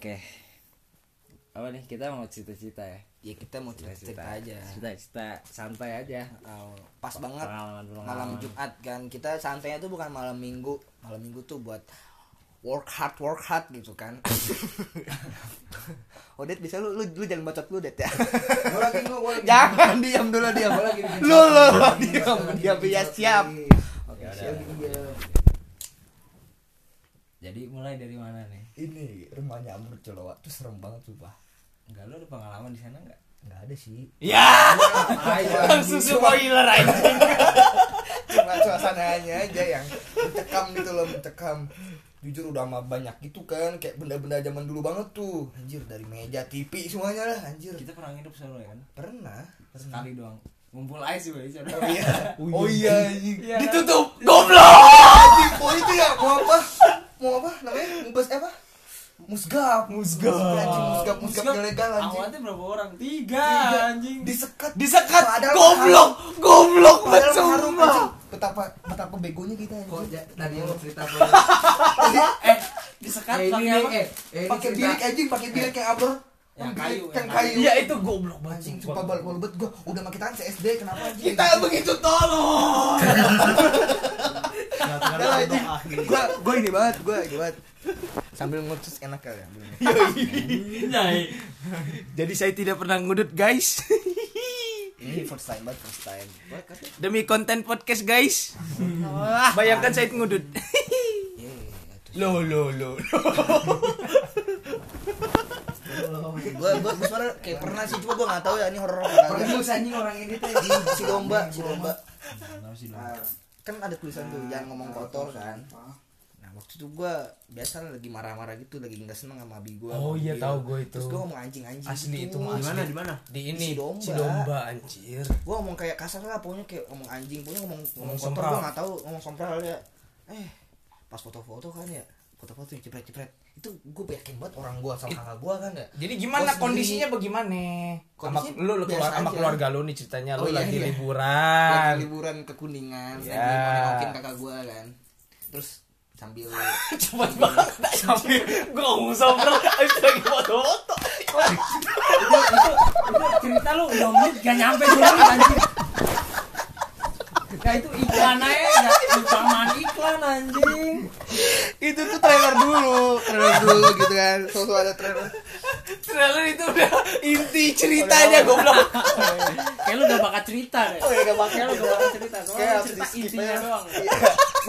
Oke. Apa nih kita mau cerita-cerita ya? ya kita mau cerita cerita aja Cerita-cerita santai aja. Oh, pas banget Pengalaman malam pengalaman. Jumat kan kita santainya tuh bukan malam Minggu malam Minggu tuh buat work hard work hard gitu kan Odet bisa lu lu, lu jangan bacot lu Det ya Gua lagi gua, gua lagi. jangan diam dulu diam Gua lagi bikin lu lu diam ya siap oke siap diam. Jadi mulai dari mana nih? ini rumahnya Amr Colowa tuh serem banget tuh pak Enggak lu ada pengalaman di sana enggak? nggak ada sih. Ya, langsung spoiler aja. cuma suasananya aja yang mencekam gitu loh mencekam. Jujur udah mah banyak gitu kan kayak benda-benda zaman dulu banget tuh. Anjir dari meja TV semuanya lah anjir. Kita pernah nginep sana ya kan? pernah. Sekali doang. Ngumpul aja sih di sana. oh iya. Oh iya. anjing. Iya. ditutup goblok! Anjing oh itu ya mau apa mau apa namanya? Mubas apa? Musgab. Musgab. Anjing musgab musgab ilegal anjing. Awalnya berapa orang? Tiga, Tiga. anjing. disekat. Disekat. Padahal Goblok, goblok padahal anjing. betapa betapa begonya kita Kok anjing ja- tadi mau cerita apa? Eh, disekat Eh, ini pakai apa? eh, eh, pakai bilik anjing pakai bilik kayak abro Yang kayu, yang kayu Iya, itu goblok banget. anjing sumpah. bal bal bet gua udah makin tangan SD kenapa anjing Kita begitu tolong. Lah, anjing. gua gua ini banget gua ini banget sambil ngutus enak kali ya Nyai. Jadi saya tidak pernah ngudut, guys. ini first time banget first time Demi konten podcast, guys. Bayangkan saya ngudut. Iya. Lo lo lo. Gua gua gua sebenarnya kayak pernah sih cuma gua nggak tahu ya ini horor apa kagak Permus anjing orang ini di si domba si domba. Nah, kan ada tulisan tuh jangan ngomong kotor kan. Nah waktu itu gua biasa lagi marah-marah gitu lagi nggak seneng sama abi gua Oh iya, tahu gua itu. terus gua ngomong anjing-anjing Asli gitu. itu mah Di mana di mana? Di ini Si domba. si domba anjir. gua ngomong kayak kasar lah pokoknya kayak ngomong anjing pokoknya ngomong ngomong Ngomong kotor gua nggak tahu ngomong sompral ya. Eh pas foto-foto kan ya foto-foto yang cepret-cepret itu gue yakin banget orang gua sama kakak gua kan ya Jadi gimana Gua sendiri. kondisinya bagaimana? Sama Kondisi lu lu keluar sama keluarga lu nih ceritanya lu Oh, iya, lagi iya. liburan. lagi liburan ke kuningan Ya. lagi mau nengokin kakak gua kan terus sambil Cepet banget sampai gua ngomong habis itu lagi foto-foto. itu, itu, itu cerita lu udah menit gak nyampe dulu anjing. Nah itu iklan aja, gak ucapan iklan anjing. itu tuh trailer dulu trailer dulu gitu kan sosok ada trailer Trailer itu udah inti ceritanya goblok. Kayak lu gak bakal cerita deh. oh ya gak pakai Kayak lu gak bakal cerita, kayak soalnya harus cerita di skip intinya ya doang. Iya.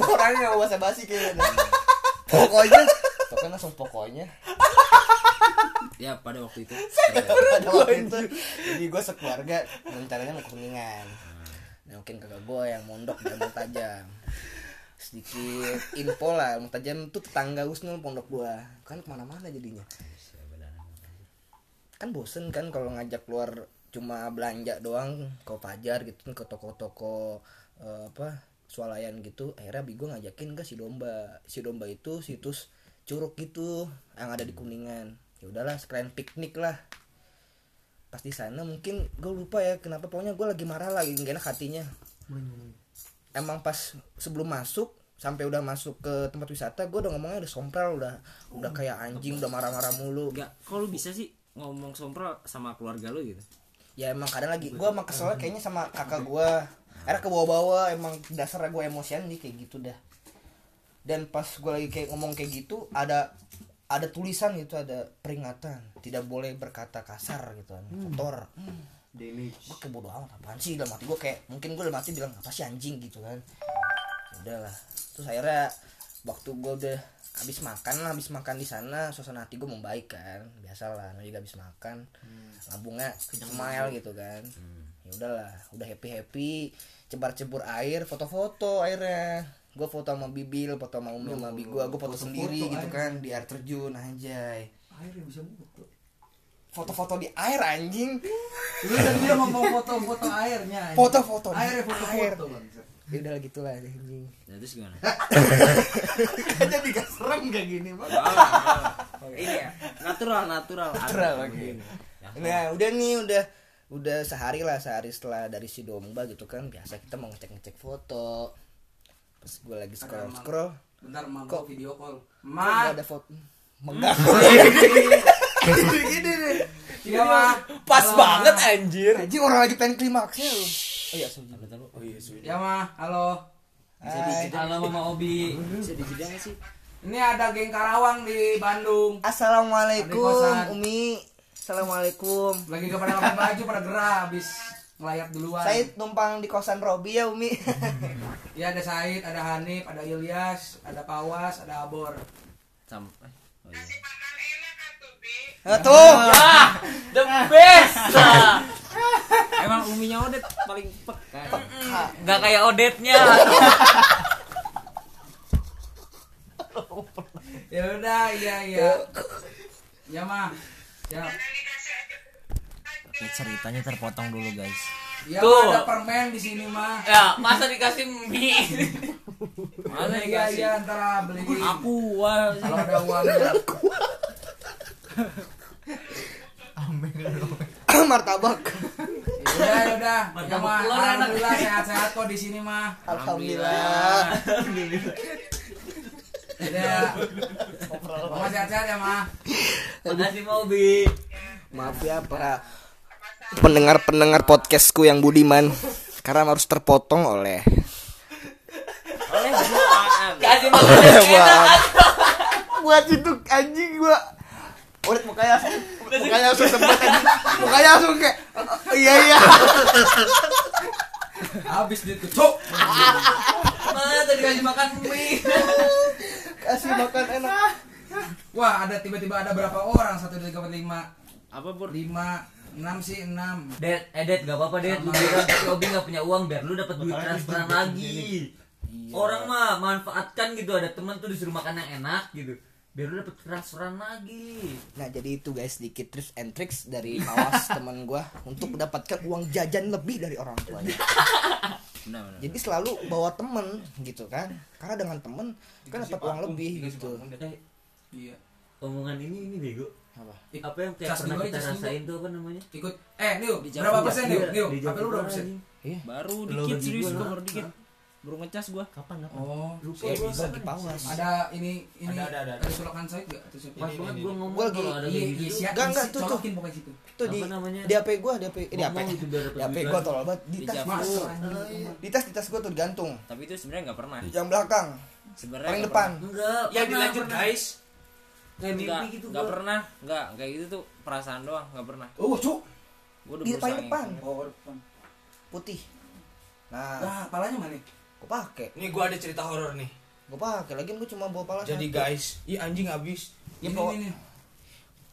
Orangnya gak bahasa basi kayaknya pokoknya pokoknya langsung pokoknya Ya pada waktu itu. pada waktu itu jadi gue sekeluarga rencananya mau kuningan mungkin kakak gue yang mondok di Amul Tajam sedikit info lah Amul Tajam tuh tetangga Husnul pondok gua. Kan ke mana-mana jadinya. Kan bosen kan kalau ngajak keluar cuma belanja doang ke Fajar gitu ke toko-toko eh, apa swalayan gitu. Akhirnya Bigo ngajakin ke si domba. Si domba itu situs curug gitu yang ada di kuningan. Ya udahlah sekalian piknik lah pas di sana mungkin gue lupa ya kenapa pokoknya gue lagi marah lagi gak enak hatinya. Emang pas sebelum masuk sampai udah masuk ke tempat wisata gue udah ngomongnya udah sompral udah udah kayak anjing udah marah-marah mulu. Enggak, kok lu bisa sih ngomong sompral sama keluarga lu gitu? ya emang kadang lagi gue emang kesel kayaknya sama kakak gue akhirnya ke bawah-bawah emang dasarnya gue emosian nih kayak gitu dah. Dan pas gue lagi kayak ngomong kayak gitu ada ada tulisan gitu ada peringatan. Tidak boleh berkata kasar gitu kan kotor. Damage. gue kayak bodo amat apaan sih? Dalam hati gue kayak mungkin gue dalam hati bilang apa sih anjing? gitu kan. Ya udahlah. Terus akhirnya waktu gue udah habis makan lah habis makan di sana suasana hati gue membaik kan. Biasalah namanya juga habis makan. Lambungnya smile gitu kan. Ya udahlah udah happy happy cebar cebur air foto-foto airnya gue foto sama bibil foto sama umi sama abi gue gue foto sendiri gitu air. kan di air terjun anjay. Air yang bisa mutu. foto-foto di air anjing. Lu dan dia ngomong foto-foto airnya. foto-foto Air air. foto-foto ya udah gitu lah anjing. Nah, terus gimana? jadi gak serem kayak gini bang. Ini ya, natural, natural. Natural, begini. Ya, nah udah nih udah udah sehari lah sehari setelah dari si domba gitu kan. Biasa kita mau ngecek ngecek foto pas gue lagi scroll scroll Bentar, mak Kok- video call. kok Ma, nggak ada foto Megang. Gini gini nih. Iya mah. Pas Halo, banget Ma. anjir. Anjing orang lagi pengen klimaksnya lu. Oh iya, sorry. Oh iya, sudah. Ya mah, halo. Halo Mama Obi. Bisa dijeda nggak sih? Ini ada geng Karawang di Bandung. Assalamualaikum. Umi. Assalamualaikum. Lagi ke pada pakai baju pada gerah habis ngelayat duluan. Saya numpang di kosan Robi ya Umi. Ya ada Said, ada Hanif, ada Ilyas, ada Pawas, ada Abor. Sampai. Oh iya. Nah, tuh. The best. Emang uminya Odet paling peka. Nggak kayak Odetnya. Ya udah, iya iya. Ya mah. Ya. Oke, ceritanya terpotong dulu guys. Ya Tuh. ada permen di sini mah. ya, masa dikasih mie? Mana Iya dikasih? iya antara beli Aku wah. kalau ada uangnya. Martabak. Ya udah ya udah. Ya Martabak mah. Alhamdulillah sehat-sehat kok di sini mah. Alhamdulillah. Ya. Mama sehat-sehat ya mah. Makasih Mobi. Maaf ya para pendengar-pendengar podcastku yang budiman karena harus terpotong oleh Oleh buaan. Kasih enak. buat itu anjing gua udah mukanya mukanya langsung sempet anjing mukanya langsung kayak "Oh, iya iya Habis duit kucuk. Mana tadi kasih makan mie? kasih makan enak Wah, ada tiba-tiba ada berapa orang? Satu, dua, tiga, empat, lima, Apa pur? lima, enam sih enam. Det, eh gak apa-apa Det, lu bilang tapi Obi gak punya uang biar lu dapat duit transferan lagi. Orang mah manfaatkan gitu ada teman tuh disuruh makan yang enak gitu. Biar lu dapat transferan lagi. nah jadi itu guys sedikit tips and tricks dari awas teman gua untuk mendapatkan uang jajan lebih dari orang tuanya Benar benar. jadi selalu bawa temen gitu kan karena dengan temen kan dapat uang lebih gitu Eh, Iya. omongan ini ini bego. Apa Apa yang kayak Cas pernah kita rasain tuh apa namanya? Ikut. Eh, Niu, berapa persen Niu? Iya, Niu, HP lu berapa persen? anjing. Baru Lo dikit serius ha? baru dikit. Baru ngecas gua. Kapan kapan? Oh, Lupa iya, gua. bisa. bagi pawas Ada ini ini Ada, ada, ada. ada solokan Said enggak? Atau siapa? Pas banget gua ngomong Gua lagi- kalau ada Iya, iya, tuh. siap. Enggak, enggak, tuh, tuh. Pokoknya situ. itu di Apa namanya? di HP gua di HP eh, di HP di HP gua tolol banget di Di tas di tas di tas gua tuh digantung Tapi itu sebenarnya nggak pernah. yang belakang Sebenarnya paling depan Enggak. Ya dilanjut guys. Kayak Enggak, mimpi gitu enggak gua. pernah. Enggak, kayak gitu tuh perasaan doang, enggak pernah. Oh, cuk. Gua udah di depan. Oh, depan. putih nah Nah, palanya mana? gua pakai Nih gua ada cerita horor nih. gua pakai lagi gua cuma bawa pala Jadi satu. guys, ih anjing habis. ya Ini, ini, ini.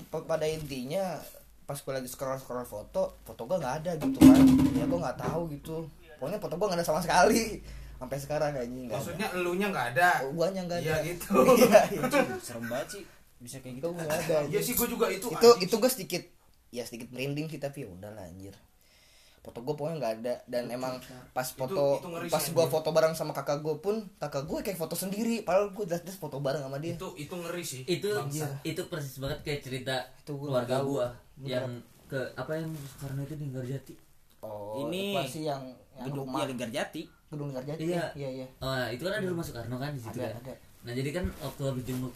pa- pada intinya pas gue lagi scroll scroll foto foto gue nggak ada gitu kan ya gue nggak tahu gitu pokoknya foto gue nggak ada sama sekali sampai sekarang kayaknya nggak Maksudnya elunya nggak ada. oh, guanya nggak ada Iya gitu. iya iya. Serem banget sih. Bisa kayak itu gitu. nggak ada Iya sih gua juga itu. itu itu gue sedikit ya sedikit merinding sih tapi ya udahlah anjir. Foto gue pokoknya nggak ada dan emang pas foto itu ngeri pas gue foto bareng sama kakak gue pun kakak gue kayak foto sendiri padahal gue jelas jelas foto bareng sama dia. Itu itu ngeri sih. itu Bangsat. itu persis banget kayak cerita Itu gua keluarga Gua yang ke apa yang karena itu di Garjati oh Ini apa sih yang yang Gedung rumah. Ya Linggar Jati. gedung Garjati Iya. iya iya. Oh, itu kan ada rumah Soekarno kan di situ ada kan ada. Nah jadi kan waktu habis jenguk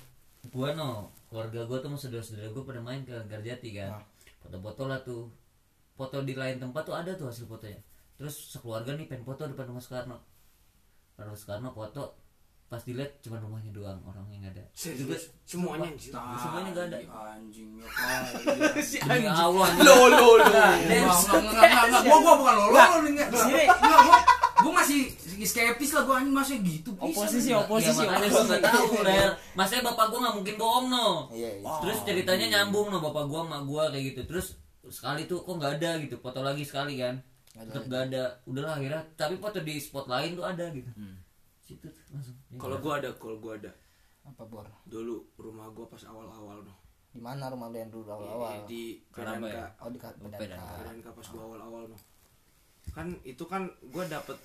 gua no keluarga gua tuh sama saudara-saudara gua pada main ke Garjati kan Nah. foto-foto lah tuh foto di lain tempat tuh ada tuh hasil fotonya terus sekeluarga nih pengen foto depan rumah Soekarno depan rumah Soekarno foto pas dilihat cuma rumahnya doang orang yang ada juga Serius, semuanya anjir. semuanya nggak ada. Anjing. ya kali. demi Allah Lo lo lo. Enggak, enggak, enggak, enggak, enggak. Gua gua bukan lo, lo lo. Enggak, gua gua masih skeptis lah gua anjing masih gitu. Bisa. Oposisi, Ya, oposisi. nggak tahu ler maksudnya bapak gua nggak mungkin bohong no iya iya terus ceritanya nyambung no bapak gua sama gua kayak gitu terus sekali tuh kok nggak ada gitu foto lagi sekali kan tetap nggak ada udahlah akhirnya tapi foto di spot lain tuh ada gitu situ tuh langsung Ya, Kalau gua ada, kalau gua ada. apa bor Dulu rumah gua pas awal-awal noh. di mana rumah lu yang dulu awal awal Di Kenapa ya? Oh di. Medan. PDNK pas gua awal-awal noh. Kan itu kan gua dapet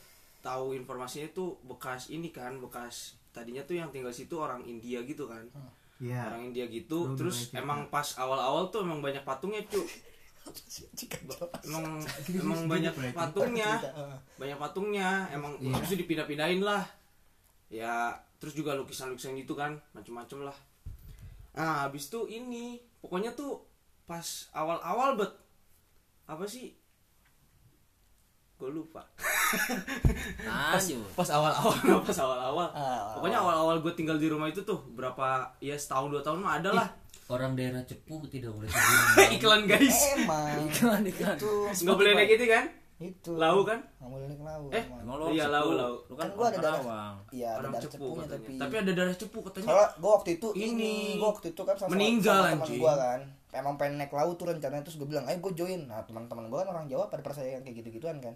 tahu informasinya tuh bekas ini kan, bekas tadinya tuh yang tinggal situ orang India gitu kan. Iya. Orang India gitu, terus emang pas awal-awal tuh emang banyak patungnya, cu. Emang emang banyak patungnya. banyak patungnya emang habis itu dipindah-pindahin lah ya terus juga lukisan-lukisan gitu kan macem-macem lah nah habis itu ini pokoknya tuh pas awal-awal bet apa sih gue lupa. Lanjut. pas awal-awal. Pas awal-awal. Ah, pokoknya awal-awal gue tinggal di rumah itu tuh berapa ya setahun dua tahun mah ada lah. Orang daerah Cepu tidak boleh iklan guys. Emang. Iklan iklan. itu. Nggak boleh naik gitu kan? Itu. Lau kan? Nggak boleh naik lau Eh, emang. Lo Iya, lau, lau. Lu kan Kan gua ada darah. Iya ada darah cepu cepunya katanya. tapi tapi ada darah cepu katanya. Soalnya gue waktu itu Ini. gue waktu itu kan sama Meninggal, sama teman kan. Emang pengen naik laut tuh rencananya terus gue bilang ayo gue join. Nah teman-teman gue kan orang Jawa pada percaya yang kayak gitu gituan kan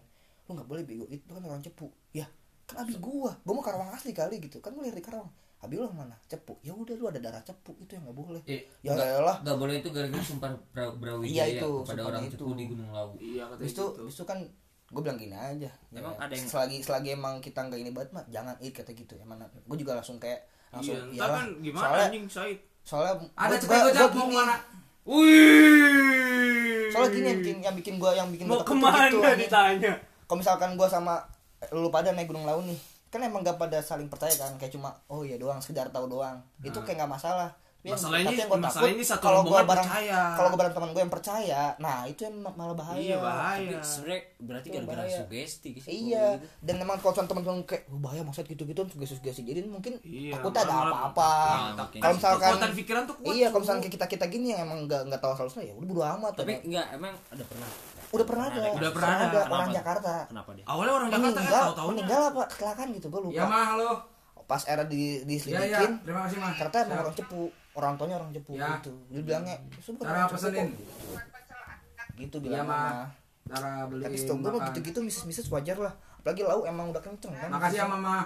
lu nggak boleh bego itu kan orang cepu ya kan abi gue gue mau Karawang asli kali gitu kan gue lahir di Karawang abi lu mana cepu ya udah lu ada darah cepu itu yang nggak boleh Eh, ya lah nggak boleh itu gara-gara sumpah Bra- Brawijaya Iya, itu, kepada orang itu. Cepu di Gunung Lawu. iya Habis itu, gitu itu kan gue bilang gini aja. Emang Ya, ada yang- selagi selagi emang kita nggak ini banget mah jangan it kata gitu. Emang gue juga langsung kayak langsung iya kan gimana soalnya, anjing Said soalnya Ada gua- cepet gua- gua mau gini. ke mana? Wih. Soalnya gini yang bikin yang bikin gue yang bikin mau gua ke mana gitu, ditanya? Kalau misalkan gue sama lu pada naik gunung laut nih, kan emang gak pada saling percaya kan, kayak cuma oh ya doang sekedar tahu doang. Itu kayak nggak masalah. Nah. Masalahnya- tapi yang takut ini satu kalau rombongan gua bareng percaya. kalau gue bareng teman gue yang percaya, nah itu yang ma- malah bahaya. Iya bahaya. Tapi sebenarnya berarti Itu gara-gara bahaya. sugesti gitu. Iya, dan memang kalau teman-teman kayak oh, bahaya maksud gitu-gitu sugesti-sugesti jadi mungkin Iya, takutnya ada malah- apa-apa. Iya, kalau misalkan Kekuatan pikiran tuh kuat. iya, kalau misalkan kayak kita-kita gini yang emang nggak nggak tahu asal ya udah bodo amat. Tapi enggak emang ada pernah. Udah pernah ada, Udah pernah ada. ada orang Kenapa? Jakarta. Kenapa dia? awalnya orang Jakarta kan meninggal, tahu-tahu meninggal apa kecelakaan gitu gue lupa. Ya mah halo. Pas era di Ya ya, diselidikin, terima kasih mah. ternyata emang orang cepu, orang tuanya orang cepu Ya. gitu. Dia bilangnya, "Itu bukan Cara pesenin. kok." Gitu Iya bilangnya. mah. Cara beli Tapi setahu gue gitu-gitu misis-misis wajar lah. Apalagi lau emang udah kenceng kan. Makasih ya mama.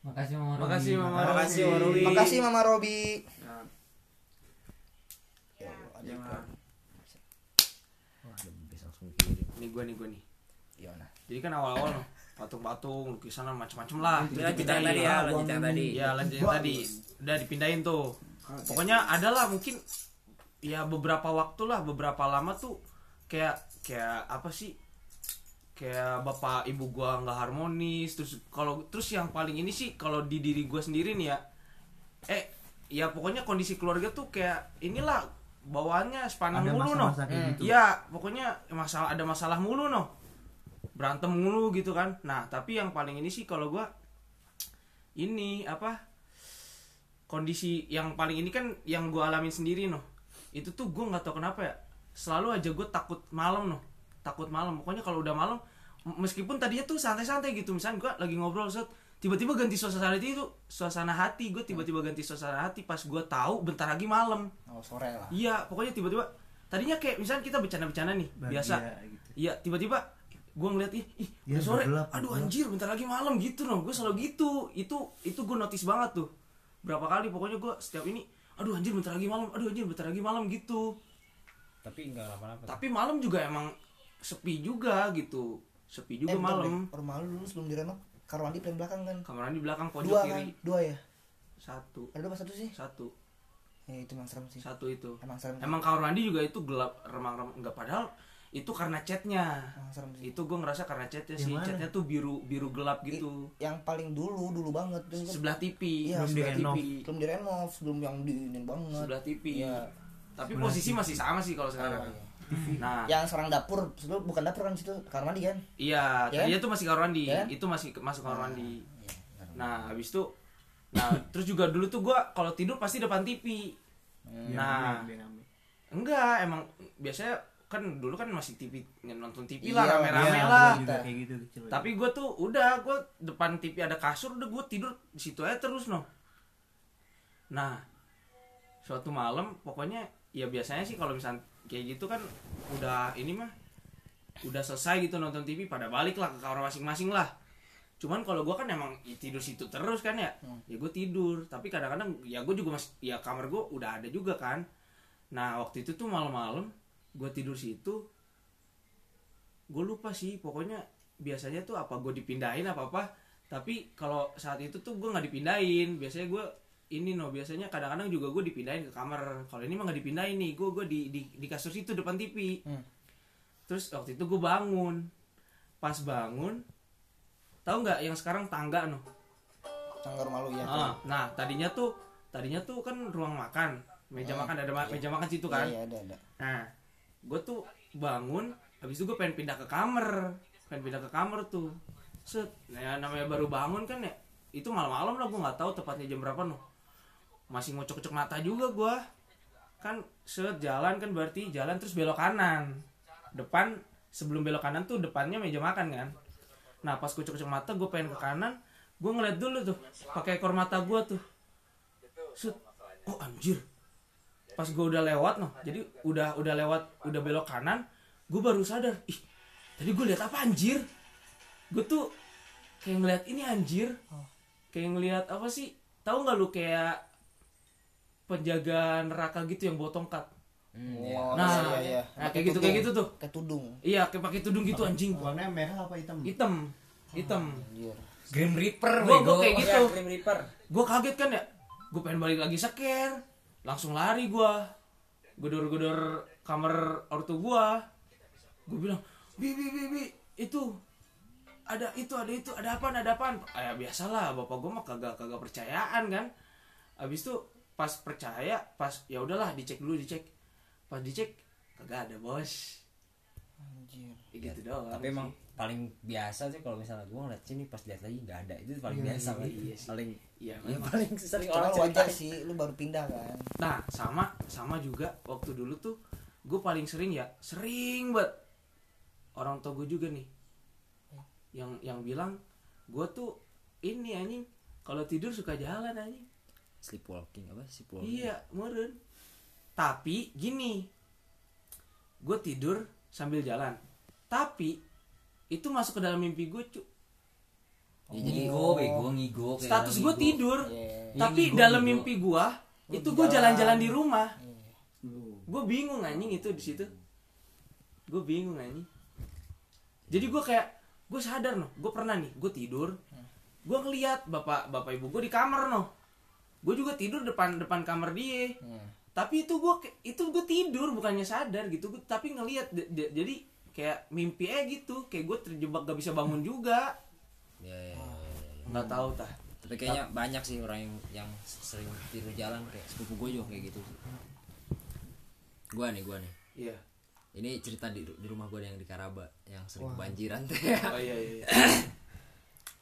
Makasih Mama Robi. Makasih Mama Makasih. Mama Robi. Makasih Mama Robi. Ya, Ya, ya ada mah. Wah, ada bis langsung kirim. Nih gue nih gue nih. Gimana? Jadi kan awal-awal patung-patung, lukisan macam-macam lah. Jadi lanjut yang tadi ya, lanjut yang tadi. Iya lanjut yang tadi. Udah dipindahin tuh. Pokoknya ada lah mungkin ya beberapa waktu lah, beberapa lama tuh kayak kayak apa sih? Kayak bapak ibu gua nggak harmonis. Terus kalau terus yang paling ini sih kalau di diri gua sendiri nih ya. Eh ya pokoknya kondisi keluarga tuh kayak inilah bawaannya sepanang Ada mulu noh. kayak gitu. Iya, pokoknya masalah ada masalah mulu noh. Berantem mulu gitu kan. Nah, tapi yang paling ini sih kalau gua ini apa kondisi yang paling ini kan yang gue alamin sendiri noh itu tuh gue nggak tahu kenapa ya selalu aja gue takut malam noh takut malam pokoknya kalau udah malam meskipun tadinya tuh santai-santai gitu misalnya gue lagi ngobrol set tiba-tiba ganti suasana hati itu suasana hati. Gue tiba-tiba ganti suasana hati pas gue tahu bentar lagi malam. Oh, sore lah. iya pokoknya tiba-tiba tadinya kayak misalnya kita bercanda-bercanda nih biasa. iya tiba-tiba gue ngeliat ih, ih udah sore. aduh anjir bentar lagi malam gitu noh gue selalu gitu. Itu itu gue notice banget tuh. Berapa kali pokoknya gue setiap ini aduh anjir bentar lagi malam aduh anjir bentar lagi malam gitu. Tapi enggak apa-apa. tapi malam juga emang sepi juga gitu. Sepi juga Eh, malam. Rumah lu dulu sebelum direnov, kamar mandi paling belakang kan? kamar di belakang pojok Dua kiri kan? Dua ya? satu Ada dua satu sih? satu Ya itu emang serem sih. satu itu Emang serem. emang kamar mandi juga itu gelap remang-remang enggak padahal itu karena catnya Emang serem sih. itu gue ngerasa karena catnya sih catnya tuh biru biru gelap gitu Yang paling dulu dulu banget tuh kan. sebelah TV Iya, sebelah sebelah TV belum direnov, belum yang diinin banget. sebelah TV Iya. tapi posisi masih sama sih kalau sekarang Oh, iya. Nah Yang serang dapur, sebelum bukan dapur kan situ, kamar mandi kan? iya Ya? tadinya tuh masih kamar mandi Ya? itu masih masuk kamar mandi Iya, benar. nah habis itu nah terus juga dulu tuh gue kalau tidur pasti depan TV nah enggak emang biasanya kan dulu kan masih TV nonton TV lah Iya, rame-rame iya, lah kita. kayak gitu kecil. Tapi gue tuh udah gue depan TV ada kasur udah gue tidur di situ aja terus noh. Nah suatu malam pokoknya ya biasanya sih kalau misalnya kayak gitu kan udah ini mah udah selesai gitu nonton TV pada balik lah ke kamar masing-masing lah. Cuman kalau gue kan emang ya tidur situ terus kan ya, ya gue tidur. Tapi kadang-kadang ya gue juga masih ya kamar gue udah ada juga kan. Nah waktu itu tuh malam-malam gue tidur situ gue lupa sih pokoknya biasanya tuh apa gue dipindahin apa apa tapi kalau saat itu tuh gue nggak dipindahin biasanya gue ini no biasanya kadang-kadang juga gue dipindahin ke kamar kalau ini mah nggak dipindahin nih gue gue di, di di kasur situ depan TV Hmm. terus waktu itu gue bangun pas bangun tahu nggak yang sekarang tangga no Tangga rumah lu ya. Ah, nah tadinya tuh tadinya tuh kan ruang makan meja makan ada ma- meja makan situ kan Iya, iya, ada ada. Nah, gue tuh bangun, habis itu gue pengen pindah ke kamar, pengen pindah ke kamar tuh. Set, nah, ya, namanya baru bangun kan ya, itu malam-malam lah gue nggak tahu tepatnya jam berapa noh. Masih ngocok-ngocok mata juga gue. Kan set jalan kan berarti jalan terus belok kanan. Depan sebelum belok kanan tuh depannya meja makan kan. Nah pas cocok mata gue pengen ke kanan, gue ngeliat dulu tuh pakai ekor mata gue tuh. Set, oh anjir, pas gue udah lewat noh jadi udah udah lewat udah belok kanan gue baru sadar ih tadi gue lihat apa anjir gue tuh kayak ngeliat ini anjir kayak ngeliat apa sih tahu nggak lu kayak penjaga neraka gitu yang bawa tongkat. Oh, nah iya, iya. nah kayak gitu kayak gitu tuh. Kayak tudung. iya kayak pakai tudung gitu anjing. warnanya merah apa hitam? Hitam. Hitam. Anjir. Grim Reaper gue gue kayak Iya, gitu. Grim Reaper. gue kaget kan ya? Gue pengen balik lagi seker. Langsung lari gue gedor-gedor kamar ortu gue gue bilang bi bi bi bi itu ada itu ada itu ada apa ada apa ya biasalah bapak gue mah kagak kagak percayaan kan. Abis itu pas percaya pas ya udahlah dicek dulu dicek pas dicek kagak ada bos Anjir. ya gitu doang tapi emang paling biasa sih kalau misalnya gue ngeliat sini pas lihat lagi nggak ada itu paling biasa kan iya sih. paling iya ya, memang. paling sering orang wajar cerita sih, lu baru pindah kan. Nah, sama sama juga waktu dulu tuh gue paling sering ya, sering banget orang tua gue juga nih yang yang bilang gue tuh ini anjing kalau tidur suka jalan anjing. Sleepwalking apa sleepwalking Iya, meren. Tapi gini, gue tidur sambil jalan. Tapi itu masuk ke dalam mimpi gue, cu. ya, jadi ngigo bego ngigo kayak Status gue tidur, Iya. Iya, tapi ngigo, dalam ngigo. mimpi gue itu gue jalan. jalan-jalan di rumah. Iya. gue bingung anjing itu di situ gue bingung anjing jadi gue kayak gue sadar noh gue pernah nih gue tidur gue ngeliat bapak bapak ibu gue di kamar noh gue juga tidur depan depan kamar dia. Hmm. tapi itu gue itu gue tidur bukannya sadar gitu. Gua- tapi d- jadi kayak mimpi aja gitu. Kayak gue terjebak gak bisa bangun juga. Ya, ya, ya, ya, ya. nggak tahu tah. Tapi kayaknya banyak sih orang yang, yang sering tidur jalan kayak sepupu gue juga kayak gitu. Gue nih gue nih. Iya. Ini cerita di, di rumah gue yang di Karaba yang sering kebanjiran. Tuh oh iya iya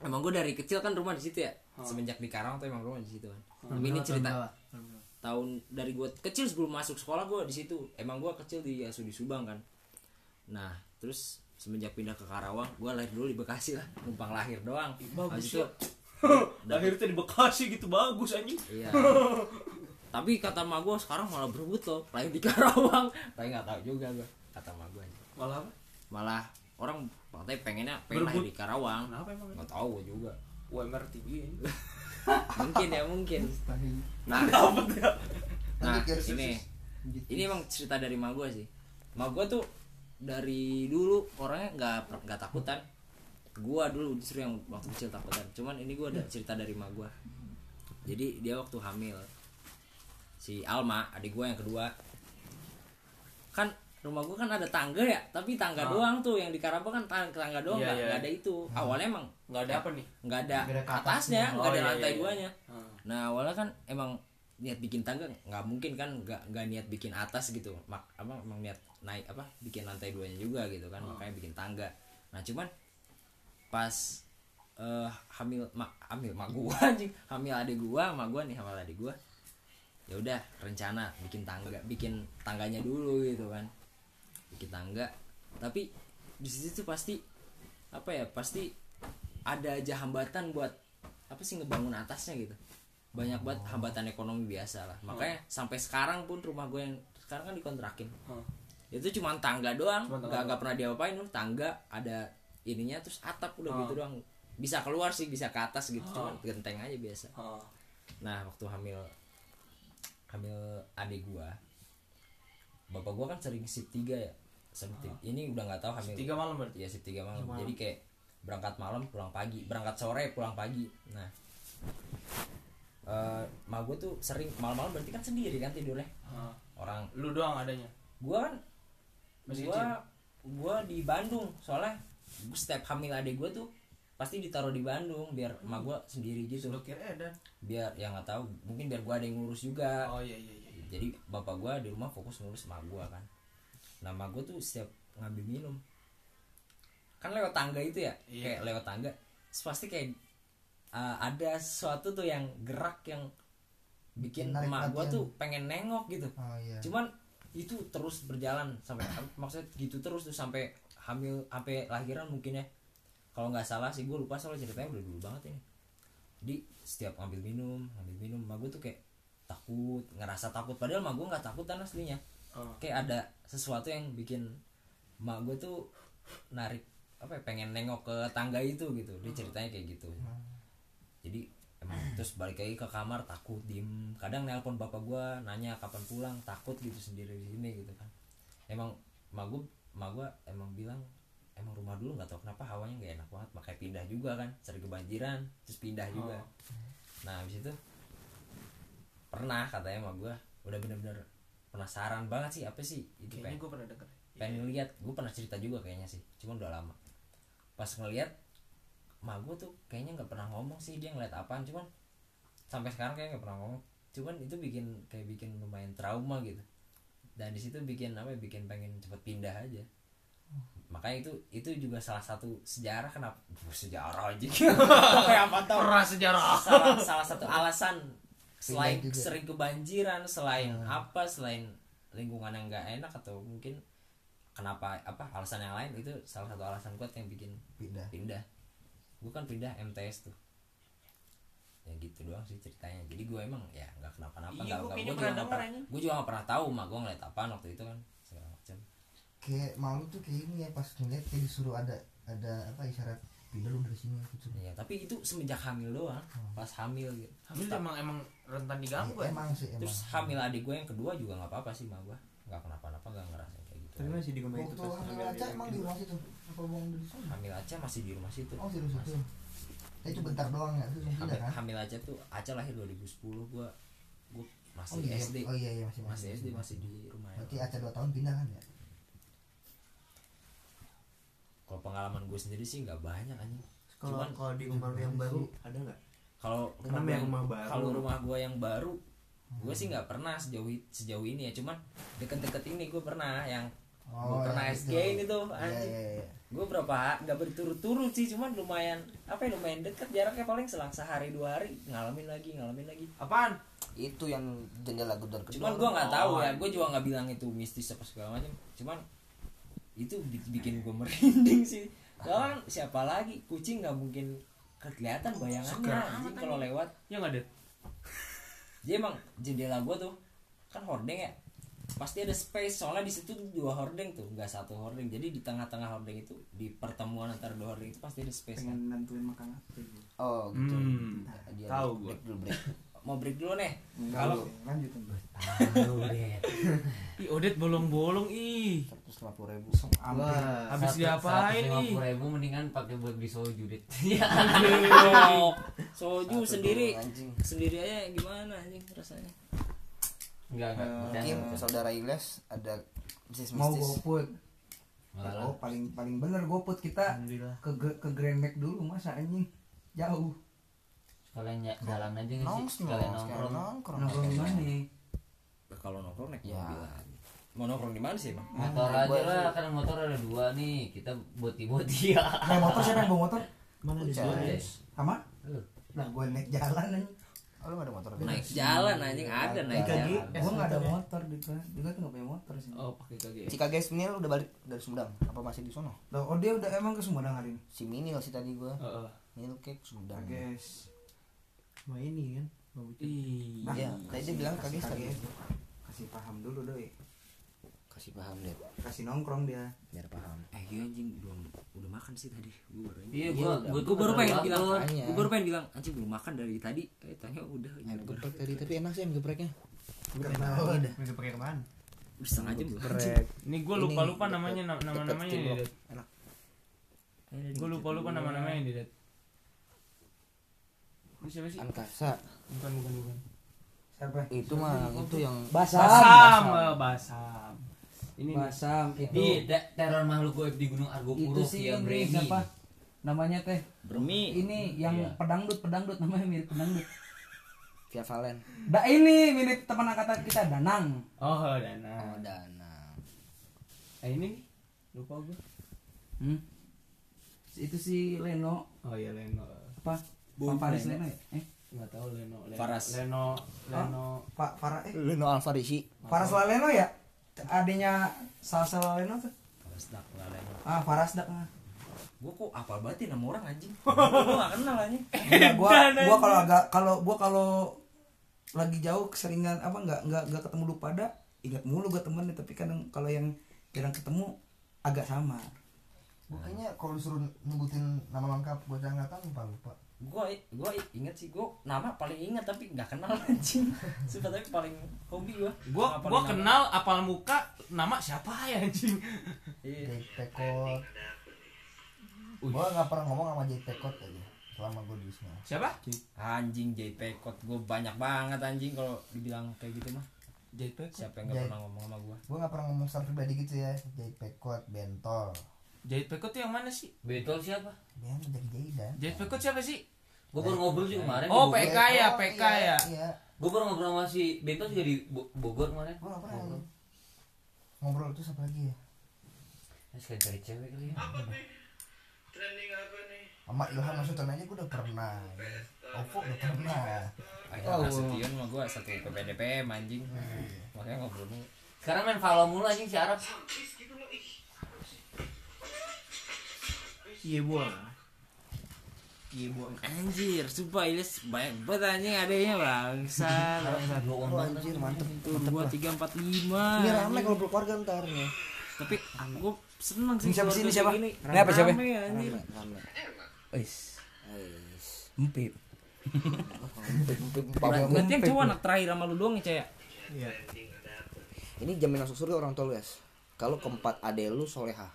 emang gue dari kecil kan rumah di situ ya. Semenjak di Karang tuh emang rumah di situ kan. Tapi ini cerita tahun dari gue kecil sebelum masuk sekolah gue di situ. Emang gue kecil di Asuh di Subang kan. Nah terus semenjak pindah ke Karawang gue lahir dulu di Bekasi lah. Numpang lahir doang. Bagus Habis itu ya lahir tuh di Bekasi gitu bagus anjing. Iya. Tapi kata emak gue sekarang malah berebut loh lahir di Karawang. Tapi nggak tahu juga gue kata emak gue malah apa? Malah orang katanya pengennya pengen lahir di Karawang. Kenapa emang? Nggak tahu gue juga. UMR tinggi mungkin ya mungkin. Nah nah ini. ini emang cerita dari emak gue sih. Emak gue tuh dari dulu orangnya nggak nggak takutan. Gue dulu justru yang waktu kecil takutan. Cuman ini gue ada cerita dari emak gue jadi dia waktu hamil. Si Alma adik gue yang kedua. Kan rumah gue kan ada tangga ya tapi tangga Ah. doang tuh yang di Karaba kan tangga, tangga doang Iya, nggak iya. nggak ada itu. Awalnya emang nggak ada apa nih? nggak ada Nggak ada ke atasnya. nggak Oh, ada iya, lantai iya, iya. duanya. Hmm. nah awalnya kan emang niat bikin tangga nggak mungkin kan nggak nggak niat bikin atas gitu. Mak apa emang niat naik apa bikin lantai duanya juga gitu kan makanya bikin tangga. Nah cuman pas eh hamil mak hamil mak gua anjing. Hamil adik gua mak gua nih hamil adik gua. Ya udah rencana bikin tangga bikin tangganya dulu gitu kan bikin tangga tapi di situ tuh pasti apa ya pasti ada aja hambatan buat apa sih ngebangun atasnya gitu. Banyak banget hambatan ekonomi biasa lah. Makanya sampai sekarang pun rumah gue yang sekarang kan dikontrakin. Hmm. itu cuma tangga doang. Cuma nggak nggak pernah diapain udah tangga ada ininya terus atap udah Hmm. gitu doang. Bisa keluar sih bisa ke atas gitu cuman Hmm. genteng aja biasa. Oh. nah waktu hamil hamil adik gua bapak gua kan sering sip tiga ya sip ini udah nggak tahu hamil tiga malam berarti? Iya sip tiga malam. Jadi kayak berangkat malam pulang pagi, berangkat sore pulang pagi. Nah, eh mak gue tuh sering malam-malam berarti kan sendiri kan tidurnya. Ah. Orang. Lu doang adanya? Gua kan Masih gua gua di Bandung. Soalnya setiap hamil adik gua tuh pasti ditaruh di Bandung biar emak gua sendiri gitu. Lu kira Edan biar yang nggak tahu. Mungkin biar gua ada yang ngurus juga. Oh iya iya iya jadi bapak gue di rumah fokus ngurus emak gue kan nah emak gue tuh setiap ngambil minum. Kan lewat tangga itu ya? Iya. kayak lewat tangga. Terus pasti kayak uh, ada sesuatu tuh yang gerak yang bikin Menarik emak gue tuh pengen nengok gitu. Oh iya. Cuman itu terus berjalan sampai maksudnya gitu terus tuh sampai hamil sampai lahiran mungkin ya. Kalau nggak salah sih gue lupa soalnya ceritanya udah dulu banget ini. Jadi setiap ngambil minum ngambil minum emak gue tuh kayak takut ngerasa takut. Padahal emak gue nggak takut kan aslinya Oh. kayak ada sesuatu yang bikin emak gue tuh narik apa ya, pengen nengok ke tangga itu gitu. Dia ceritanya kayak gitu. Jadi emang terus balik lagi ke kamar takut diem. Kadang nelpon bapak gua nanya kapan pulang takut gitu sendiri di sini gitu kan. Emang emak gua emak gua emang bilang emang rumah dulu nggak tahu kenapa hawanya nggak enak banget. Makanya pindah juga kan sering kebanjiran terus pindah juga. Nah habis itu pernah katanya emak gua udah bener-bener penasaran banget sih apa sih? Itu kayaknya pengen gue pernah denger pengen ngeliat gue pernah cerita juga kayaknya sih cuman udah lama. Pas ngeliat emak gue tuh kayaknya nggak pernah ngomong sih dia ngeliat apaan cuman sampai sekarang kayaknya nggak pernah ngomong. Cuman itu bikin kayak bikin lumayan trauma gitu. Dan di situ bikin apa ya, bikin pengen cepet pindah aja. Makanya itu itu juga salah satu sejarah kenapa sejarah aja. Kayak apa tau sejarah. Salah, salah satu alasan selain juga. sering kebanjiran selain apa selain lingkungan yang nggak enak atau mungkin kenapa apa alasan yang lain itu salah satu alasan kuat yang bikin pindah. pindah. Gue kan pindah MTS tuh. Ya gitu doang sih ceritanya. Jadi gue emang ya nggak kenapa-napa Iya, nggak gue pernah juga nggak pernah gue juga nggak pernah tahu mak gue ngeliat apaan waktu itu kan segala macam. Kayak malu tuh kayak ini ya pas ngeliat kayak disuruh ada ada apa isyarat lu dari sini gitu ya tapi itu semenjak hamil doang pas hamil gitu. Hamil tuh emang emang rentan diganggu Iya, ya? emang sih emang. Terus hamil adik gue yang kedua juga nggak apa-apa sih mak gue nggak kenapa-napa nggak ngerasain kayak gitu. Tapi masih di rumah itu pas hamil aja emang di rumah situ? Apa bang dari sana hamil Aca masih di rumah situ. Oh serius itu Eh, itu bentar doang ya terus hamil, kan? Hamil Aca tuh Aca lahir 2010 gua gua oh masih iya. SD oh iya iya masih masih SD masih di rumah ya. berarti aca dua tahun pindah kan ya kalau pengalaman gue sendiri sih nggak banyak anjing. Kalau Cuman- kalau di rumah lu yang baru ada nggak? kalau rumah yang rumah baru. kalau rumah gua yang baru gue sih nggak pernah sejauh sejauh ini ya. Cuman deket-deket ini gue pernah yang Oh, gue pernah SG itu. ini tuh iya anjing. iya iya. Gue berapa nggak berturut-turut sih cuman lumayan apa ya lumayan deket jaraknya. Paling selang sehari dua hari ngalamin lagi ngalamin lagi. Apaan? Itu yang jendela gedor cuman gue nggak tahu ya gue juga nggak bilang itu mistis apa segala macam. Cuman itu bi- bikin gue merinding sih. Kan siapa lagi? Kucing nggak mungkin kelihatan bayangannya anjing kalau lewat. Ya nggak deh dia emang jendela gue tuh. Kan hordeng ya? Pasti ada space soalnya di situ dua hordeng tuh nggak satu hordeng. Jadi di tengah-tengah hordeng itu di pertemuan antara dua hordeng itu pasti ada space kan? Pengen nentuin makan apa gitu. oh gitu. Hmm, Dia tahu break gua. dulu break mau break dulu nih. Kalau lanjut Bro. ih Odet bolong-bolong ih. Seratus lima puluh ribu Wah, habis diapain nih ribu mendingan pakai buat beli soju deh ya Aduh, soju sendiri. sendiri aja gimana anjing rasanya? Enggak enggak. Mungkin bercanda. saudara Ilyas ada mau goput oh paling paling bener goput kita ke ke Grand Mac dulu masa anjing? Jauh kalian ya- jalan aja sih? Nongkrong kalian sekalian nongkrong. nongkrong. Nongkrong di mana? Nih kalau nongkrong naik Ya. mobil aja. Mau nongkrong di mana sih emang motor Nah, aja gua lah kan motor ada dua nih. Kita boti boti ya. Naik motor siapa yang bawa motor? Mana Ucap. dua? sama? Lah gue naik jalan anjing. Oh lu gak ada motor naik jalan anjing. Ada naik Di jalan gue nggak ada motor di juga tuh nggak punya motor sih. Oh pakai kaki Cika guys Minil udah balik dari Sumedang? Apa masih di sono? Oh dia udah emang ke Sumedang hari ini? Si Minil sih tadi gua. Heeh. Minil ke Sumedang. Guys Sama ini kan. Iya, tadi dia bilang kaget tadi. Kaget. kasih paham dulu doi Kasih paham deh, kasih nongkrong dia biar paham. eh iya anjing belum udah makan sih tadi gue baru iya Iya, gua udah. gua gue baru pengen bilang gue baru pengen bilang anjing belum makan dari tadi eh tanya udah Ayam geprek tadi, tapi enak sih ayam gepreknya. karena Udah. Pakai ke mana? udah setengah jam belum ini gue lupa lupa namanya nama nama namanya Deket Enak. gue lupa lupa nama namanya Det Ini siapa sih Ankasa. bukan bukan bukan siapa Itu mah itu yang basam basam eh, basam ini nih. basam di itu te- teror makhluk goib di gunung itu Argopuro sih ya ini Bremi siapa namanya teh Bermi ini yang Iya. pedangdut pedangdut namanya mirip pedangdut Via Valen. Da ini mirip teman angkatan kita Danang. Oh, Dana. Oh, Dana. Eh ini. Lupa gue. Hmm. Itu si Leno Oh iya Leno. apa? Bang Faris Leno ya? Eh, Enggak tahu Leno. Leno. Faras. Leno. Leno. Pak Farah eh Leno Alfarisi. Faras Leno ya? Adanya Salsa Leno tuh. Farasdak laleno. Ah, Farasdak mah. Gua kok apal banget ya nama orang anjing. Gua gak kenal anjing. Enggak, gua gua kalau agak kalau gua kalau lagi jauh keseringan apa enggak enggak enggak ketemu lu pada ingat mulu gua temennya tapi kadang kalau yang jarang ketemu agak sama. Gua kayaknya kalau disuruh nyebutin nama lengkap bocah angkatan lupa lupa. Gua gua inget sih gua nama paling inget tapi gak kenal anjing. Sumpah tapi paling hobi gua. Gua Apalin gua nama. kenal apal muka nama siapa ya anjing. Iya. Jake Pekot. Gua nggak pernah ngomong sama Pekot aja selama gua di Wisma. Siapa? Anjing JP Kot gua banyak banget anjing kalau dibilang kayak gitu mah. JP. Siapa yang gak Jai- pernah ngomong sama gua? Gua nggak pernah ngomong secara pribadi gitu ya. Pekot, Bentol. JP kok tuh yang mana sih? Betol siapa? Dia menjadi Jaidan. JP kok siapa sih? Gue baru ngobrol sih kemarin. Oh, di Bogor. PK ya, Oh, PK iya, ya. Iya. Gue baru ngobrol sama si Betol juga di Bo- Bogor kemarin. Gua nggak pernah ngobrol. Ngobrol terus apa lagi ya? Ya, sekali cari cewek kali ya. Sama Ilham Nasution aja gua udah pernah. Ovo udah pernah. Ayo Nasution mah gua satu PPDPM anjing. Makanya ngobrol mulu. Sekarang main follow mulu anjing si Arab. Iya buang. Iya buang. Anjir, sumpah Ilyas banyak banget anjing adanya bangsa. Blow on Oh, anjir, mantep tuh. Dua tiga empat lima. Ini rame kalau berkeluarga ntar nih. Tapi aku seneng sih. Ini siapa sih, ini keluarga siapa? Ini apa, siapa? Rame, anjir. Wis, empip. Berarti yang cowok anak terakhir sama lu doang ya, Caya? Iya. Ini jamin masuk surga orang tua lu, Yas. Kalau keempat ade lu soleha.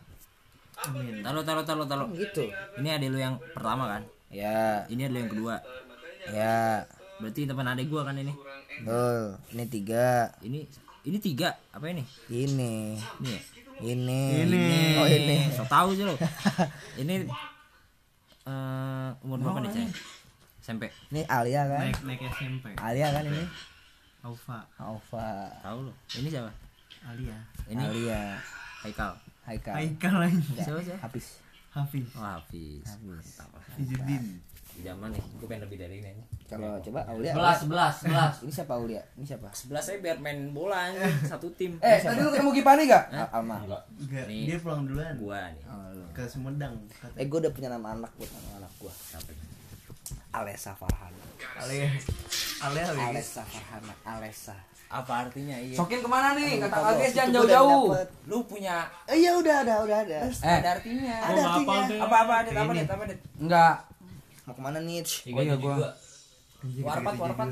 Amin. Taruh, taruh, taruh, taruh. Gitu. Ini adek lu yang pertama kan? Ya, Ini adek lu yang kedua. ya. Berarti teman adek gua kan ini. Betul. Ini tiga. Ini ini tiga apa ini? Ini. Ini ya? Ini. Ini. Oh, ini. So tahu sih lo. Ini eh umur berapa nih, Caya? SMP. Ini Alia kan? Naik naik SMP. Alia kan ini? Alfa. Alfa. Tahu lo. Ini siapa? Alia. Ini Alia. Haikal. Haikal. Haikal lagi. Enggak, Siapa, siapa? Hafiz. Hafiz. Oh, Hafiz. Mantap. Fizuddin. Di zaman nih, gue pengen lebih dari ini. Kalau coba Aulia. Sebelas, sebelas, sebelas. Ini siapa Aulia? Ini siapa? Sebelah saya biar main bola anjing, satu tim. Eh, tadi lu ketemu Gipani gak? Al- Alma. Enggak, dia pulang duluan. Gua nih. Oh. Ke Sumedang. Eh, gue udah punya nama anak buat nama anak gue. Siapa? Alessa Farhana. Alia Alia. Alessa Farhana. Alessa. Apa artinya? Iya. Sokin ke mana nih? Kata Lupa, Ages jangan jauh-jauh. Lu punya Eh, iya udah ada, udah ada. Eh, ada artinya. Ada artinya. Apa apa ada apa nih? Apa nih? enggak. Mau ke mana nih? Oh iya, gua. Warpat, tiga warpat.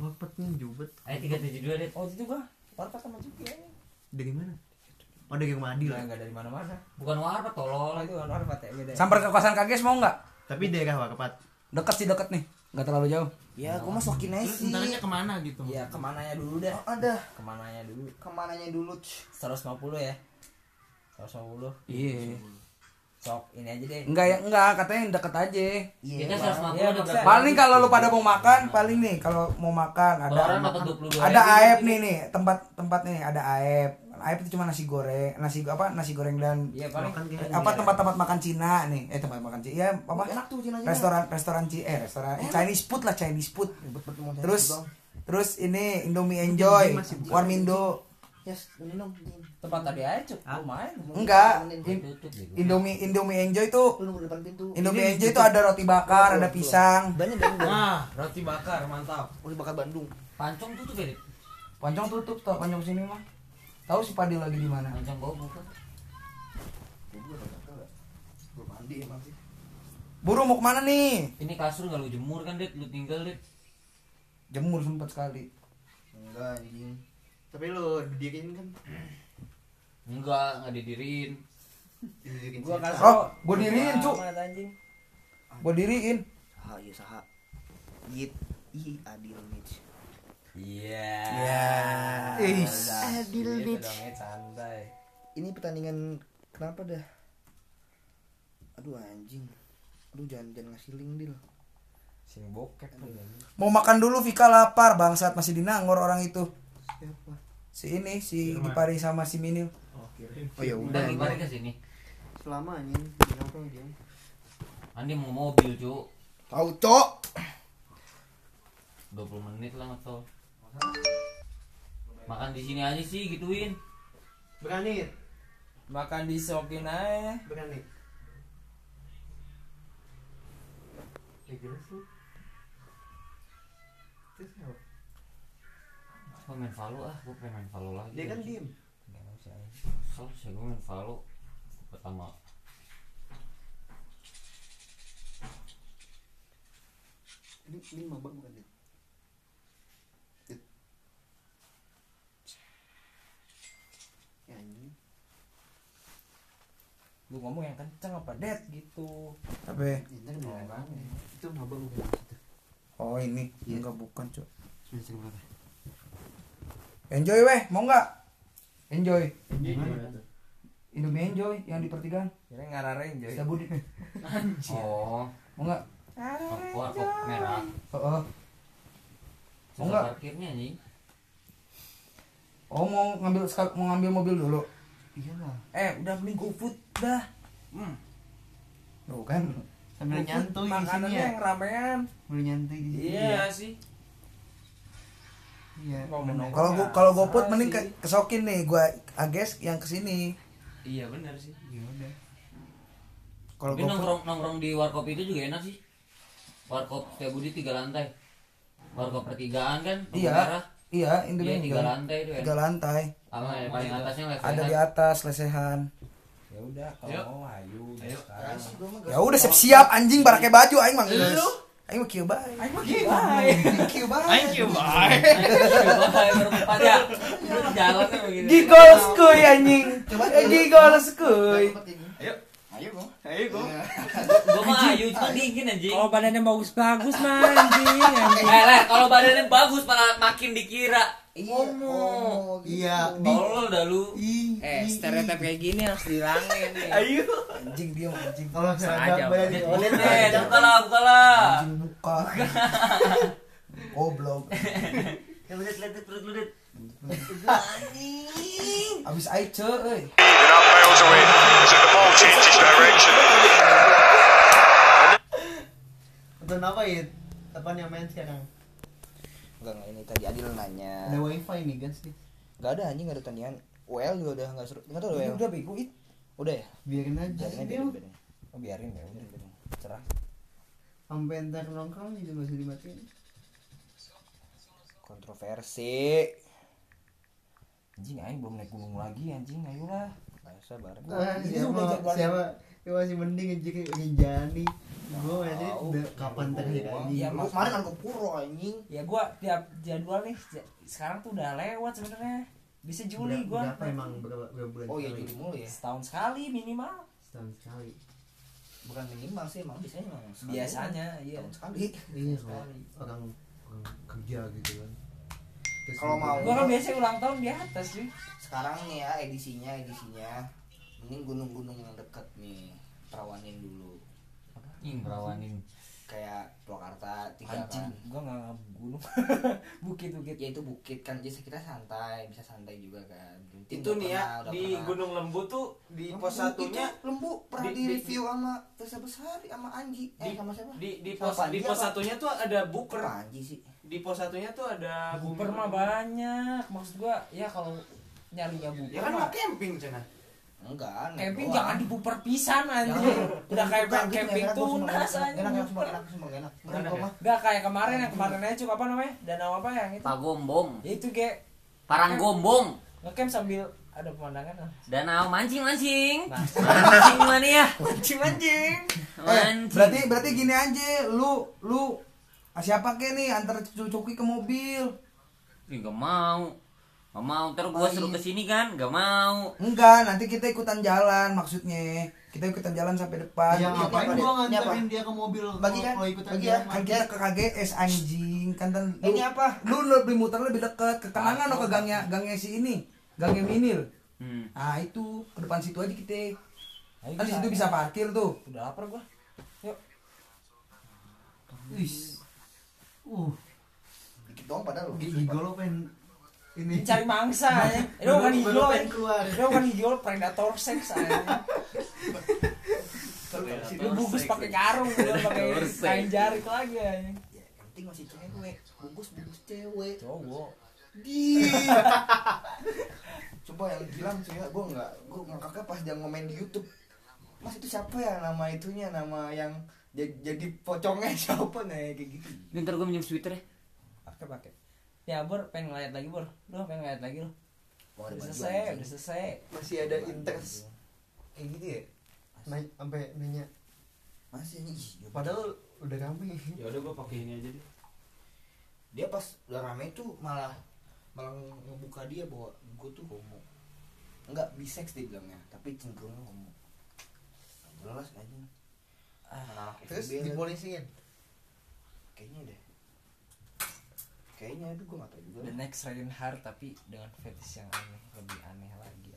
Warpat nih jubet. Ayo tiga tujuh dua deh. Oh itu gua. Warpat sama Cuki ya. Dari mana? Oh dari Kemadi lah. Enggak dari mana-mana. Bukan warpat tolol. Itu kan warpat ya beda. Sampai ke kosan Kages mau enggak? Tapi daerah Warpat. Deket sih deket nih. Enggak terlalu jauh. Ya, gue mau sokin aja sih. Entarnya ke mana gitu? Iya, ke mananya dulu dah. Oh, ada. Ke mananya dulu. Ke mananya dulu? Ch? 150 ya. 150. Iya. Sok ini aja deh. Enggak ya, enggak katanya yang deket aja. Iya. Kita Bang. 150 Iya, ada maksudnya- berapa? Paling kalau lu pada mau makan, paling nih kalau mau makan ada orang dapat 22 ada aep nih nih tempat tempat nih ada aep aep itu cuma nasi goreng nasi apa nasi goreng dan Iya, paling Makan kayak apa tempat-tempat makan Cina nih eh tempat makan Cina ya apa Enak tuh Cina restoran restoran Cina eh restoran Chinese food lah Chinese food terus terus ini Indomie Enjoy Warmindo Yes, minum. tempat tadi aja cuk. Lumayan. enggak. Indomie Indomie Enjoy pintu. Indomie Enjoy itu ada roti bakar ada pisang Banyak banyak. Nah, roti bakar mantap. Udah bakar Bandung. Pancong tutup ya? Pancong tutup tuh pancong sini mah tahu si Padil lagi di mana Pancong bau bukan? Belum mandi emang sih. Buru mau ke mana nih? Ini kasur nggak lu jemur kan, Dit? Lu tinggal, Dit. Jemur sempat sekali. Enggak anjing. Tapi lu didiriin kan? Enggak, nggak didiriin. Didiriin Gua kasih. Oh, gua diriin, Cuk. Anjing. Gua diriin. Ah, iya saha. Yit. Ih, adil nih. Iya. Iya. Adil nih. santai. Ini pertandingan kenapa dah? Aduh anjing. Aduh jangan jangan ngasih link deal. sini bokep Mau makan dulu Vika lapar bangsat masih di Nangor orang itu. Siapa? Si ini si Gipari sama si Minil. Oh ya Udah gimana ke sini? Selama anjing di nongkrong dia. Andi mau mobil, Cuk. Tahu, Cok. 20 menit lah ngetol. Makan di sini aja sih gituin. Berani, makan di sokin aja berani. Ya jelas lu. Terus apa? Gua main Valo ah, gua pengen main Valo lagi. Dia kan diem. Kalau saya gua main Valo pertama Ini ini mabak bukan dia. Dit. Ya anjing. Lu ngomong yang kenceng apa det gitu Apa? Bilang Itu mabak bukan itu. Oh ini Iya. enggak bukan, Cok. Enjoy weh, mau nggak? Enjoy. Indomie enjoy yang di pertigaan. kira ngararain joy Kita budi. Oh, Mau nggak? warkop merah. Oh, oh. Susah Enggak. parkirnya nih. Oh, mau ngambil mau ngambil mobil dulu. Iyalah. Eh, udah beli GoFood dah. Hmm. Tuh kan. Sambil nyantuy di sini makanannya ya. yang ramean Sambil nyantuy di sini. iya sih Iya. Kalau gua kalau GoFood mending ke kesokin nih, gua ages yang ke sini. iya benar sih Ya udah. Kalau nongkrong nongkrong di warkop itu juga enak sih. Warkop Setiabudi tiga lantai. Warkop pertigaan kan? Iya. merah. Iya, Iya Indomie tiga lantai itu ya. Tiga lantai. Sama yang paling atasnya level Ada di atas lesehan. ya udah kalau Ayo. mau ayo Ayo. sekarang Ya udah siap-siap anjing bara pakai baju aing mah geus. Aing mah kieu bae. Aing mah kieu bae. Kieu bae. thank you bye baru empat ya. Terus jalannya begini. Giggles kuy anjing. Eh, Giggles kuy. ayo Ayo kok. ayo go Gua mah ayu cuma dingin anjing. kalau badannya bagus-bagus mah anjing Eh, kalau badannya bagus malah makin dikira. Iya, Ngomong. Iya. Di. Tolol dah lu. Ih. eh stereotip kayak gini harus dihilangin nih ayo Anjing dia anjing. Kalau Sengaja, seragam bayar di Lihat, oleh lihat, eh, buka lah, buka lah. Anjing muka. Goblok. Ya, lihat, lihat, perut lu, lihat. Abis Aice euy. Enough miles away as the ball changes direction. Apa ya? Apa yang main sekarang? Enggak, enggak ini tadi Adil nanya. Ada wifi nih guys nih. Enggak ada anjing enggak ada tanian. WL juga udah enggak seru. Enggak tahu WL. udah bego it. Udah ya? Biarin aja Biarin sih aja, biarin. oh biarin ya udah cerah Sampai ntar nongkrong juga masih dimatiin. Kontroversi. anjing aing belum naik gunung lagi anjing ayolah Biasa bareng. Ah, ini siapa siapa masih mending aja kayak Rinjani. Gue Tahu. udah kapan. Iya, Gua Mas. kemarin kan ke Puro anjing. ya gua tiap jadwal nih sekarang tuh udah lewat sebenarnya bisa Juli Berapa- gua Berapa emang berapa, berapa bulan? Oh iya sekali? jadi mulu ya. setahun sekali minimal Setahun sekali. Bukan minimal sih emang biasanya emang sekali. biasanya iya sekali. Iya orang orang kerja gitu kan. Terus Kalau mau gua kan biasanya ulang tahun di atas sih sekarang nih ya edisinya edisinya mending gunung-gunung yang deket nih perawanin dulu Ing, perawanin. kayak Purwakarta tiga anjing. kan. Gua nggak nggak gunung bukit bukit. Ya itu bukit kan. Jadi kita santai bisa santai juga kan. Genting itu nih ya pernah, di pernah. Gunung Lembu tuh di Lembu pos satunya itu lembu pernah di- di, di- review sama Tessa Besari sama Anji. Eh di, sama siapa? di di pos Panji di pos apa? satunya tuh ada buker Anji sih. Di pos satunya tuh ada buper mah banyak. Maksud gua ya kalau nyarinya buper ya kan mah mau camping cina enggak camping doang. jangan di buper pisan Jangan. udah kayak Bukan, gitu, camping sumpah tunas enak, enak, enak enak enak enak Bener Enak gua ya? mah Gak kayak kemarin yang kemarin aja apa namanya danau apa yang itu Pagombong. ya itu kayak Paranggombong. ngecamp sambil ada pemandangan lah Danau mancing mancing. Nah. Mancing mana ya? anjing anjing Eh, Mancing. berarti berarti gini aja, lu lu ah, siapa ke nih antar cucuki ke mobil? Ih, gak mau. Gak mau. Ntar gua suruh ke sini kan? Gak mau. Enggak, nanti kita ikutan jalan maksudnya. Kita ikutan jalan sampai depan. Ya Ini ngapain Dit? Ini nganterin dia ke mobil Bagi kan? kalau ikutan Bagi dia. ya? Kan kita ke KGS anjing, kan lu, Ini apa? Lu lebih muter lebih dekat ke kanan atau ke gangnya gangnya si ini? Gangnya Minil. Hmm. Ah, itu ke depan situ aja kita. Ayo Kan situ bisa parkir tuh. udah lapar gua yuk Wis. uh dikit doang padahal Gigo lo pengen ini. Cari mangsa ya. Itu bukan Baru- hijau, ya. Itu bukan hijau, predator sex aja. Lu bungkus pakai karung, lu pakai kain jarik lagi ya. Yang penting masih cewek. Bungkus bungkus cewek. Cowok. di coba yang bilang tuh ya gue nggak gue ngakaknya pas dia ngomen di YouTube. Mas itu siapa ya? Nama itunya nama yang jadi, pocongnya siapa? Nih kayak gitu. Ntar gue minjem Twitter ya. Pakai pakai. Ya Bor, pengen ngeliat lagi Bor. Lu pengen ngeliat lagi lu. Udah selesai, udah selesai. masih ada interest kayak gitu ya? Naik sampai nanya. Masih. Nih padahal udah rame. Ya udah gue pakai ini aja deh. Dia pas udah rame itu malah malah ngebuka dia bahwa gue tuh homo. Enggak bisex dia bilangnya tapi cenderungnya homo. Jelas aja ah, terus dipolisiin? Kayaknya deh kayaknya aduh gue gak tau juga The next Reinhardt tapi dengan fetish yang aneh, lebih aneh lagi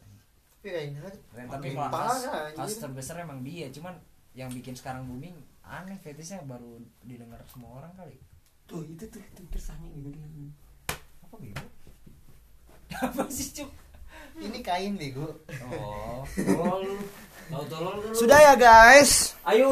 Reinhardt Ren, tapi kasus, anjing. kasus terbesar emang dia, cuman yang bikin sekarang booming aneh fetishnya baru didengar semua orang kali. tuh itu tuh tuh kersangnya gitu Apa gitu? Apa sih cuk? ini kain bego Oh. Tolol tolol sudah ya guys Ayo